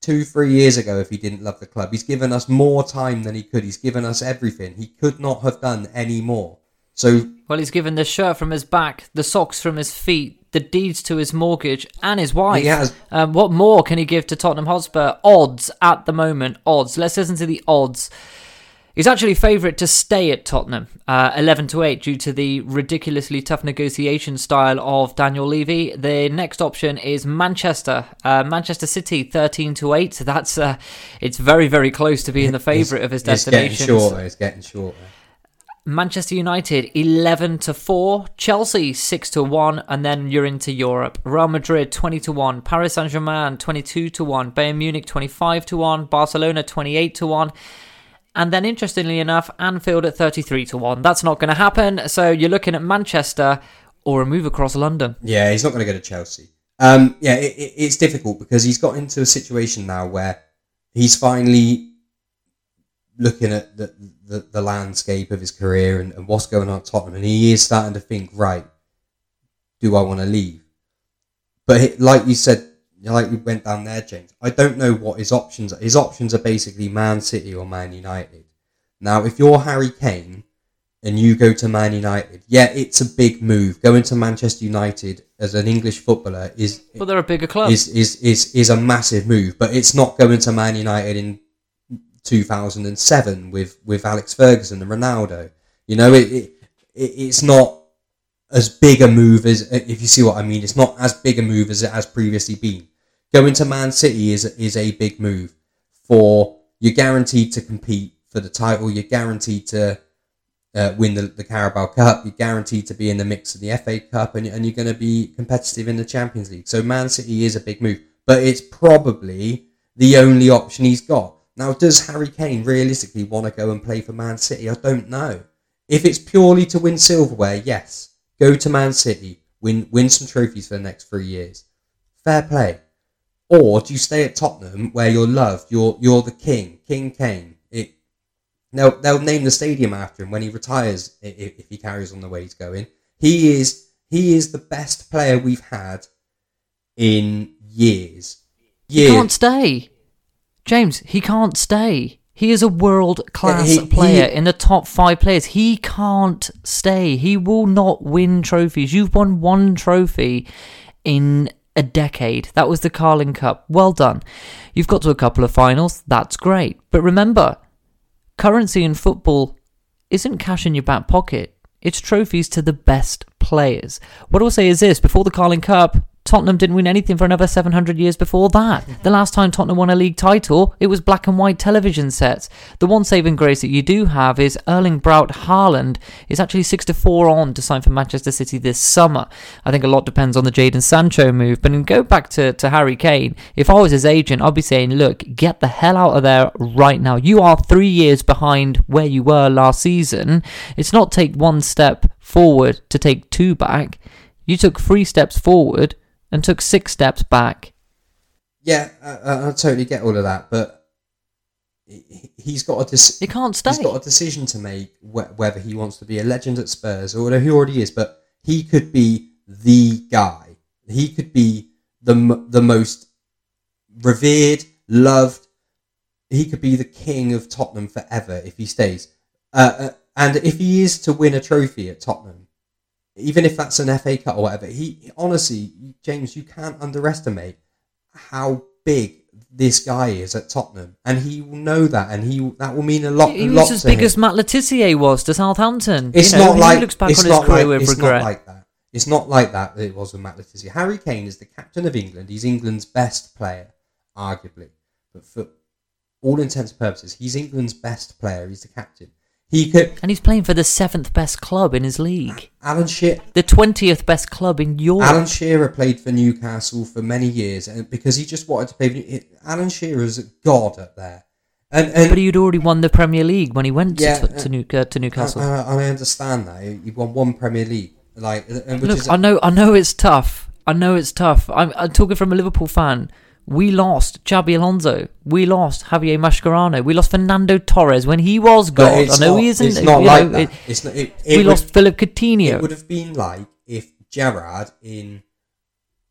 two, three years ago if he didn't love the club. He's given us more time than he could. He's given us everything. He could not have done any more. So Well, he's given the shirt from his back, the socks from his feet, the deeds to his mortgage, and his wife. He has. Um, what more can he give to Tottenham Hotspur? Odds at the moment. Odds. Let's listen to the odds. He's actually favourite to stay at Tottenham, uh, 11 to 8, due to the ridiculously tough negotiation style of Daniel Levy. The next option is Manchester, uh, Manchester City, 13 to 8. So that's uh, it's very very close to being the favourite of his destination. it's getting shorter. It's getting shorter. Manchester United 11 to 4, Chelsea 6 to 1 and then you're into Europe. Real Madrid 20 to 1, Paris Saint-Germain 22 to 1, Bayern Munich 25 to 1, Barcelona 28 to 1. And then interestingly enough, Anfield at 33 to 1. That's not going to happen. So you're looking at Manchester or a move across London. Yeah, he's not going to go to Chelsea. Um, yeah, it, it, it's difficult because he's got into a situation now where he's finally looking at the, the, the landscape of his career and, and what's going on at Tottenham, and he is starting to think, right, do I want to leave? But like you said, like you went down there, James, I don't know what his options are. His options are basically Man City or Man United. Now, if you're Harry Kane and you go to Man United, yeah, it's a big move. Going to Manchester United as an English footballer is But they're a bigger club. is, is is is a massive move, but it's not going to Man United in 2007 with with Alex Ferguson and Ronaldo. You know, it, it, it it's not as big a move as if you see what I mean. It's not as big a move as it has previously been. Going to Man City is is a big move for you're guaranteed to compete for the title. You're guaranteed to uh, win the, the Carabao Cup. You're guaranteed to be in the mix of the FA Cup, and, and you're going to be competitive in the Champions League. So Man City is a big move, but it's probably the only option he's got. Now, does Harry Kane realistically want to go and play for Man City? I don't know. If it's purely to win silverware, yes, go to Man City, win win some trophies for the next three years. Fair play. Or do you stay at Tottenham where you're loved? You're you're the king, King Kane. It They'll, they'll name the stadium after him when he retires i- i- if he carries on the way he's going. He is He is the best player we've had in years. He can't stay. James, he can't stay. He is a world class He- he- player in the top five players. He can't stay. He will not win trophies. You've won one trophy in a decade. That was the Carling Cup. Well done. You've got to a couple of finals. That's great. But remember, currency in football isn't cash in your back pocket. It's trophies to the best players. What I'll say is this before the Carling Cup, Tottenham didn't win anything for another 700 years before that. Mm-hmm. The last time Tottenham won a league title, it was black and white television sets. The one saving grace that you do have is Erling Braut Haaland is actually 6 to 4 on to sign for Manchester City this summer. I think a lot depends on the Jadon Sancho move. But go back to, to Harry Kane. If I was his agent, I'd be saying, look, get the hell out of there right now. You are three years behind where you were last season. It's not take one step forward to take two back. You took three steps forward and took six steps back. Yeah, I, I, totally get all of that, but he- he's got a He can't stay. he's got a decision to make wh- whether he wants to be a legend at Spurs or whether he already is. But he could be the guy. He could be the m- the most revered, loved. He could be the king of Tottenham forever if he stays. Uh, uh, and if he is to win a trophy at Tottenham, even if that's an FA Cup or whatever, he honestly, James, you can't underestimate how big this guy is at Tottenham, and he will know that, and he that will mean a lot. He a was lot as to big him. as Matt Le Tissier was to Southampton. It's You know, not he like looks back it's on his not career like with it's regret. not like that. It's not like that. that It was with Matt Le Tissier. Harry Kane is the captain of England. He's England's best player, arguably, but for all intents and purposes, he's England's best player. He's the captain. He could. and he's playing for the seventh best club in his league, Alan Shearer. the twentieth best club in Europe. Alan Shearer played for Newcastle for many years, and because he just wanted to play. Alan Shearer's a god up there, and and but he'd already won the Premier League when he went Yeah, to, to, New, uh, to Newcastle. I, I, I understand that he won one Premier League, like and which Look, is I know, I know it's tough. I know it's tough. I'm, I'm talking from a Liverpool fan. We lost Xabi Alonso. We lost Javier Mascherano. We lost Fernando Torres when he was God. I know not, he isn't. It's not like know, that. it- it's not, it, we would- lost Philippe Coutinho. It would have been like if Gerrard in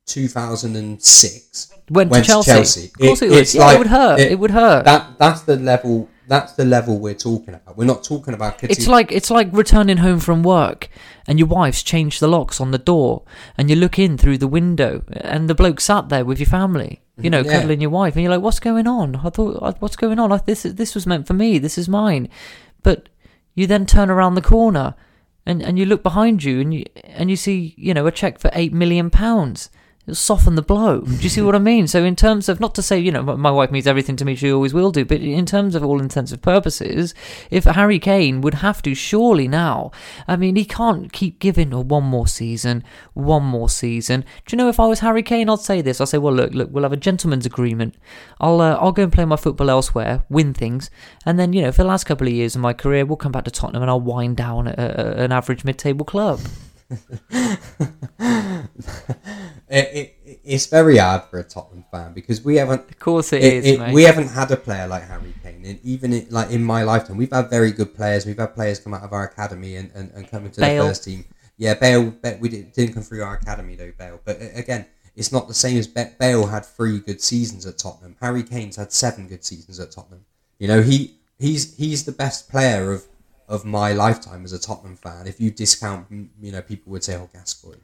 2006 Went to Chelsea. Of course it would. it's Yeah, it would hurt. It would hurt. That that's the level. That's the level we're talking about. We're not talking about. Coutinho. It's like it's like returning home from work and your wife's changed the locks on the door and you look in through the window and the bloke sat there with your family, you know, Yeah. cuddling your wife and you're like, "What's going on? I thought, what's going on? I, this this was meant for me. This is mine." But you then turn around the corner and, and you look behind you and you and you see, you know, a check for eight million pounds. It'll soften the blow. Do you see what I mean? So, in terms of not to say, you know, my wife means everything to me, she always will do, but in terms of all intensive purposes, if Harry Kane would have to surely now, I mean, he can't keep giving oh, one more season, one more season. Do you know if I was Harry Kane, I'd say this. I'd say, well, look, look, we'll have a gentleman's agreement. I'll uh, I'll go and play my football elsewhere, win things, and then you know, for the last couple of years of my career, we'll come back to Tottenham and I'll wind down at a, a- an average mid-table club. it, it, it's very hard for a Tottenham fan because we haven't. Of course, it it- is, it- mate. we haven't had a player like Harry Kane, and even in, like in my lifetime, we've had very good players. We've had players come out of our academy and, and, and come into Bale. the first team. Yeah, Bale, Ba- we did, didn't come through our academy though, Bale. But uh, again, it's not the same as Bale had three good seasons at Tottenham. Harry Kane's had seven good seasons at Tottenham. You know, he he's he's the best player of of my lifetime as a Tottenham fan. If you discount, you know, people would say, "Oh, Gascoigne,"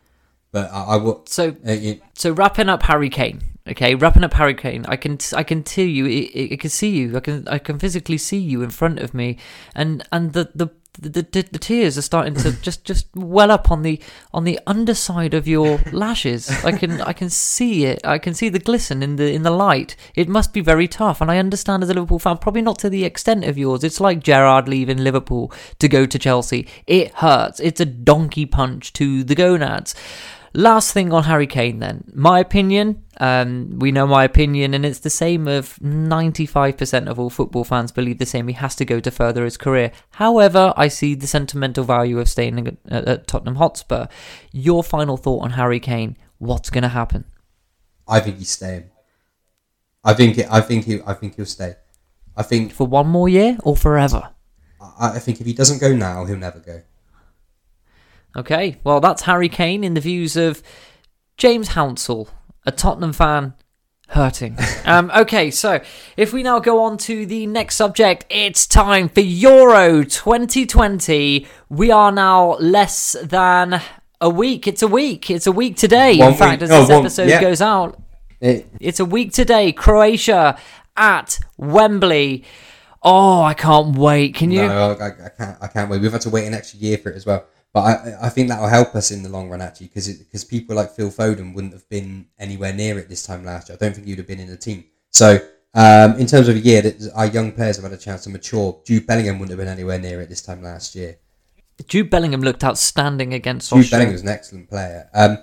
but I, I would. So Uh, you, so wrapping up Harry Kane, okay, wrapping up Harry Kane. I can I can tell you, I, I can see you. I can I can physically see you in front of me, and and the the. The, the, the tears are starting to just, just well up on the on the underside of your lashes. I can I can see it. I can see the glisten in the in the light. It must be very tough, and I understand as a Liverpool fan, probably not to the extent of yours. It's like Gerrard leaving Liverpool to go to Chelsea. It hurts. It's a donkey punch to the gonads. Last thing on Harry Kane, then. My opinion, um, we know my opinion, and it's the same of 95% of all football fans believe the same. He has to go to further his career. However, I see the sentimental value of staying at, at, Tottenham Hotspur. Your final thought on Harry Kane? What's going to happen? I think he's staying. I think it, I think he I think he'll stay. I think For one more year or forever? I, I think if he doesn't go now, he'll never go. Okay, well, that's Harry Kane in the views of James Hounsell, a Tottenham fan hurting. um, okay, so if we now go on to the next subject, it's time for Euro 2020. We are now less than a week. It's a week. It's a week today. One in fact, as Oh, this one- episode yeah. goes out, It, it's a week today. Croatia at Wembley. Oh, I can't wait. Can you? No, I, I can't. I can't wait. We've had to wait an extra year for it as well. But I, I think that will help us in the long run actually, because because people like Phil Foden wouldn't have been anywhere near it this time last year. I don't think you'd have been in the team. So um, in terms of a year that our young players have had a chance to mature, Jude Bellingham wouldn't have been anywhere near it this time last year. Jude Bellingham looked outstanding against Jude Austria. Bellingham was an excellent player. Um,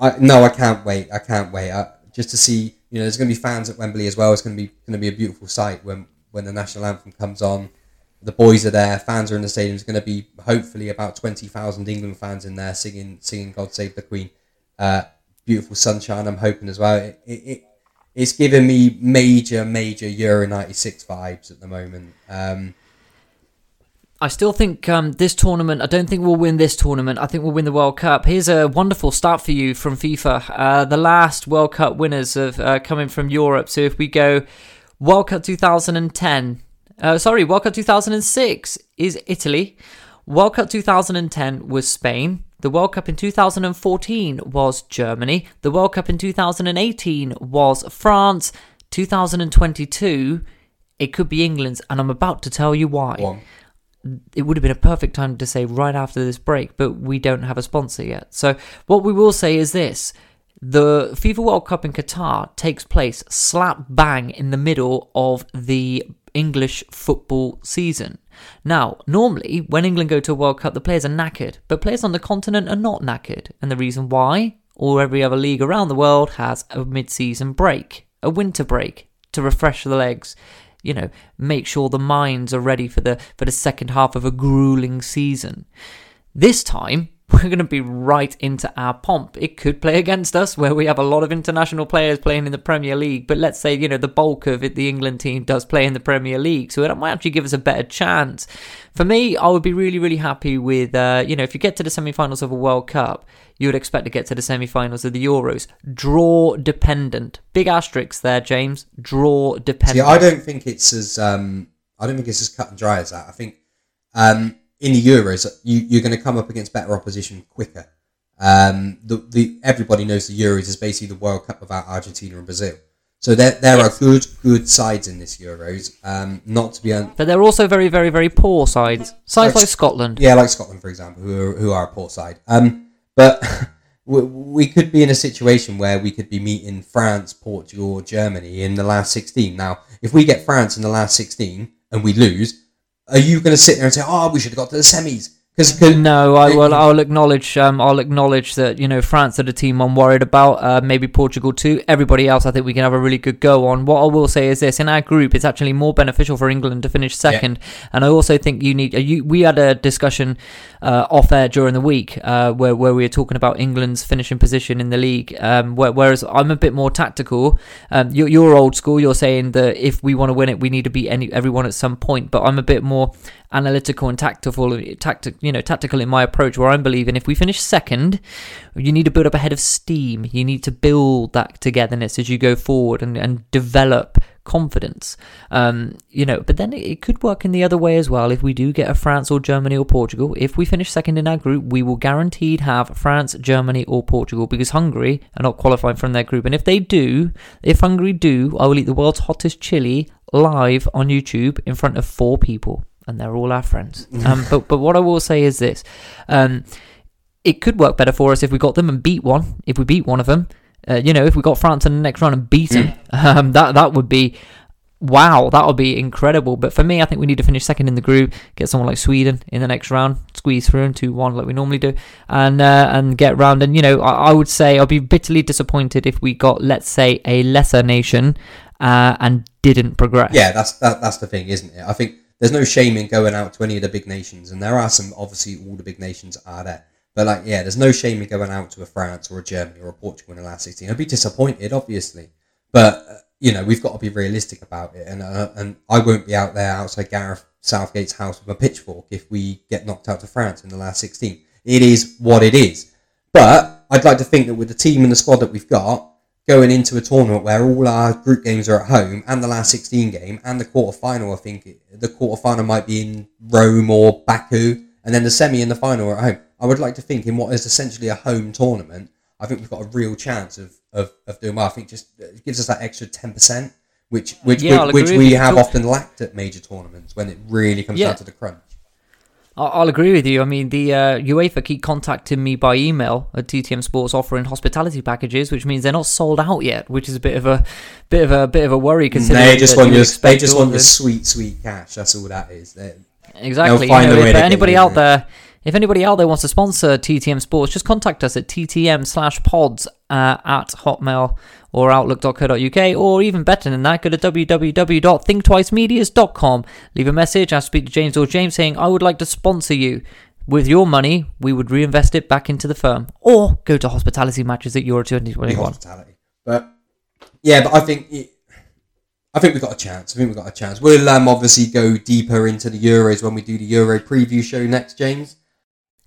I no, I can't wait. I can't wait. I, just to see, you know, there's going to be fans at Wembley as well. It's going to be going to be a beautiful sight when when the national anthem comes on. The boys are there. Fans are in the stadium. There's going to be hopefully about twenty thousand England fans in there singing singing "God Save the Queen." Uh, beautiful sunshine. I'm hoping as well. It, it, it it's giving me major major Euro '96 vibes at the moment. Um, I still think um, this tournament, I don't think we'll win this tournament. I think we'll win the World Cup. Here's a wonderful start for you from FIFA. Uh, the last World Cup winners of uh, coming from Europe. So if we go World Cup 2010, uh, sorry, World Cup 2006 is Italy. World Cup 2010 was Spain. The World Cup in 2014 was Germany. The World Cup in 2018 was France. 2022, it could be England's, and I'm about to tell you why one. it would have been a perfect time to say right after this break, but we don't have a sponsor yet. So, what we will say is this the FIFA World Cup in Qatar takes place slap bang in the middle of the English football season. Now, normally, when England go to a World Cup, the players are knackered, but players on the continent are not knackered. And the reason why, or every other league around the world, has a mid season break, a winter break, to refresh the legs you know, make sure the minds are ready for the for the second half of a grueling season. This time, we're going to be right into our pomp. It could play against us, where we have a lot of international players playing in the Premier League. But let's say, you know, the bulk of it, the England team does play in the Premier League, so it might actually give us a better chance. For me, I would be really, really happy with, uh, you know, if you get to the semi-finals of a World Cup, you would expect to get to the semi-finals of the Euros. Draw dependent. Big asterisks there, James. Draw dependent. Yeah, I don't think it's as um, I don't think it's as cut and dry as that. I think um, in the Euros, you, you're going to come up against better opposition quicker. Um, the, the everybody knows the Euros is basically the World Cup without Argentina and Brazil. So there, there are good good sides in this Euros. Um, not to be un- But they're also very, very, very poor sides. Sides Like- like Scotland. yeah, like Scotland for example, who are, who are a poor side. Um, but we, we could be in a situation where we could be meeting France, Portugal, Germany in the last sixteen. Now, if we get France in the last sixteen and we lose, are you going to sit there and say, "Oh, we should have got to the semis"? Because No, I will. I'll acknowledge. Um, I'll acknowledge that you know France are the team I'm worried about. Uh, maybe Portugal too. Everybody else, I think we can have a really good go on. What I will say is this: in our group, it's actually more beneficial for England to finish second. And I also think you need. Uh, you, we had a discussion uh, off air during the week uh, where where we were talking about England's finishing position in the league. Um, where, whereas I'm a bit more tactical. Um, you're, you're old school. You're saying that if we want to win it, we need to beat any everyone at some point. But I'm a bit more analytical and tactical, tactic, you know, tactical in my approach. Where I'm believing if we finish second, you need to build up a head of steam. You need to build that togetherness as you go forward and, and develop confidence. Um, you know, but then it, it could work in the other way as well. If we do get a France or Germany or Portugal, if we finish second in our group, we will guaranteed have France, Germany, or Portugal because Hungary are not qualifying from their group. And if they do, if Hungary do, I will eat the world's hottest chili live on YouTube in front of four people, and they're all our friends. um, but but what I will say is this. Um, it could work better for us if we got them and beat one. If we beat one of them, uh, you know, if we got France in the next round and beat them, um, that that would be wow. That would be incredible. But for me, I think we need to finish second in the group, get someone like Sweden in the next round, squeeze through and two one like we normally do, and uh, and get round. And you know, I, I would say I'd be bitterly disappointed if we got, let's say, a lesser nation uh, and didn't progress. yeah, that's that, that's the thing, isn't it? I think there's no shame in going out to any of the big nations, and there are some. Obviously, all the big nations are there. But like, yeah, there's no shame in going out to a France or a Germany or a Portugal in the last 16. I'd be disappointed, obviously, but uh, you know we've got to be realistic about it. And uh, and I won't be out there outside Gareth Southgate's house with a pitchfork if we get knocked out to France in the last 16. it is what it is. But I'd like to think that with the team and the squad that we've got, going into a tournament where all our group games are at home and the last 16 game and the quarter final, I think the quarter final might be in Rome or Baku, and then the semi and the final are at home. I would like to think in what is essentially a home tournament, I think we've got a real chance of, of, of doing well. I think just it gives us that extra 10%, which which, Yeah, which, which we have Talk- often lacked at major tournaments when it really comes Yeah. down to the crunch. I'll agree with you. I mean, the uh, UEFA keep contacting me by email at TTM Sports offering hospitality packages, which means they're not sold out yet, which is a bit of a bit of a bit of a worry. Considering They just want you your they just want your sweet sweet cash. That's all that is. They- Exactly. You know, if anybody out there, if anybody out there wants to sponsor TTM Sports, just contact us at ttm slash pods uh, at hotmail or outlook.co.uk, or even better than that, go to www.thinktwicemedias.com. Leave a message. I'll speak to James or James saying, I would like to sponsor you. With your money, we would reinvest it back into the firm, or go to hospitality matches at Euro big 2021. hospitality. But yeah, but I think it, I think we've got a chance. I think we've got a chance. We'll um, obviously go deeper into the Euros when we do the Euro preview show next, James.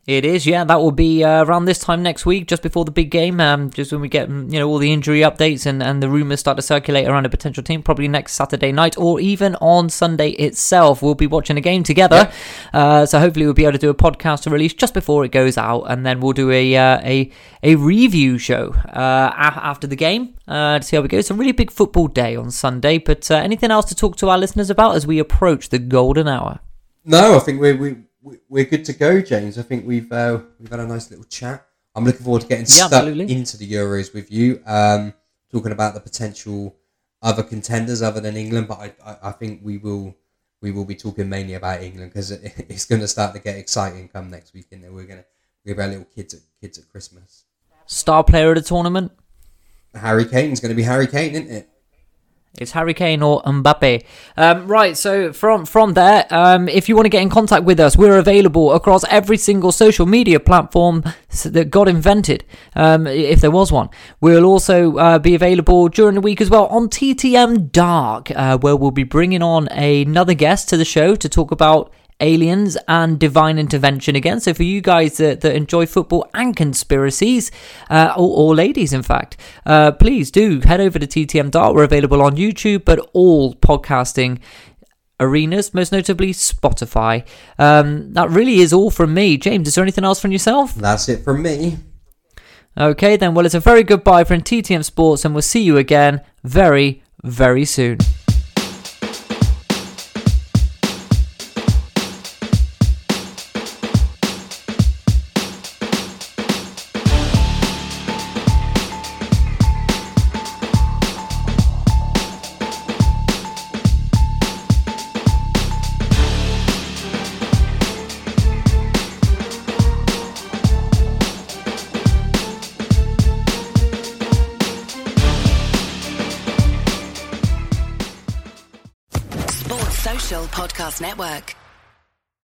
It is, yeah. That will be uh, around this time next week, just before the big game. Um, just when we get mm, you know all the injury updates and, and the rumours start to circulate around a potential team. Probably next Saturday night or even on Sunday itself. We'll be watching a game together. Uh, so hopefully we'll be able to do a podcast to release just before it goes out, and then we'll do a uh, a a review show uh, a- after the game uh, to see how we go. It's a really big football day on Sunday. But uh, anything else to talk to our listeners about as we approach the golden hour? No, I think we, we- we're good to go, James. I think we've uh, we've had a nice little chat. I'm looking forward to getting Yeah, stuck absolutely. into the Euros with you. Um, talking about the potential other contenders other than England, but I, I, I think we will we will be talking mainly about England because it, it's going to start to get exciting come next week, and we're going to we're our little kids at kids at Christmas. Star player of the tournament. Harry Kane's going to be Harry Kane, isn't it? It's Harry Kane or Mbappe. Um, right, so from from there, um, if you want to get in contact with us, we're available across every single social media platform that got invented, um, if there was one. We'll also uh, be available during the week as well on TTM Dark, uh, where we'll be bringing on another guest to the show to talk about aliens and divine intervention again. So for you guys that, that enjoy football and conspiracies, uh, or, or ladies, in fact, uh, please do head over to TTM Dart. We're available on YouTube, but all podcasting arenas, most notably Spotify. Um, that really is all from me. James, is there anything else from yourself? That's it from me. Okay, then. Well, it's a very good bye from TTM Sports, and we'll see you again very, very soon.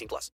18 plus.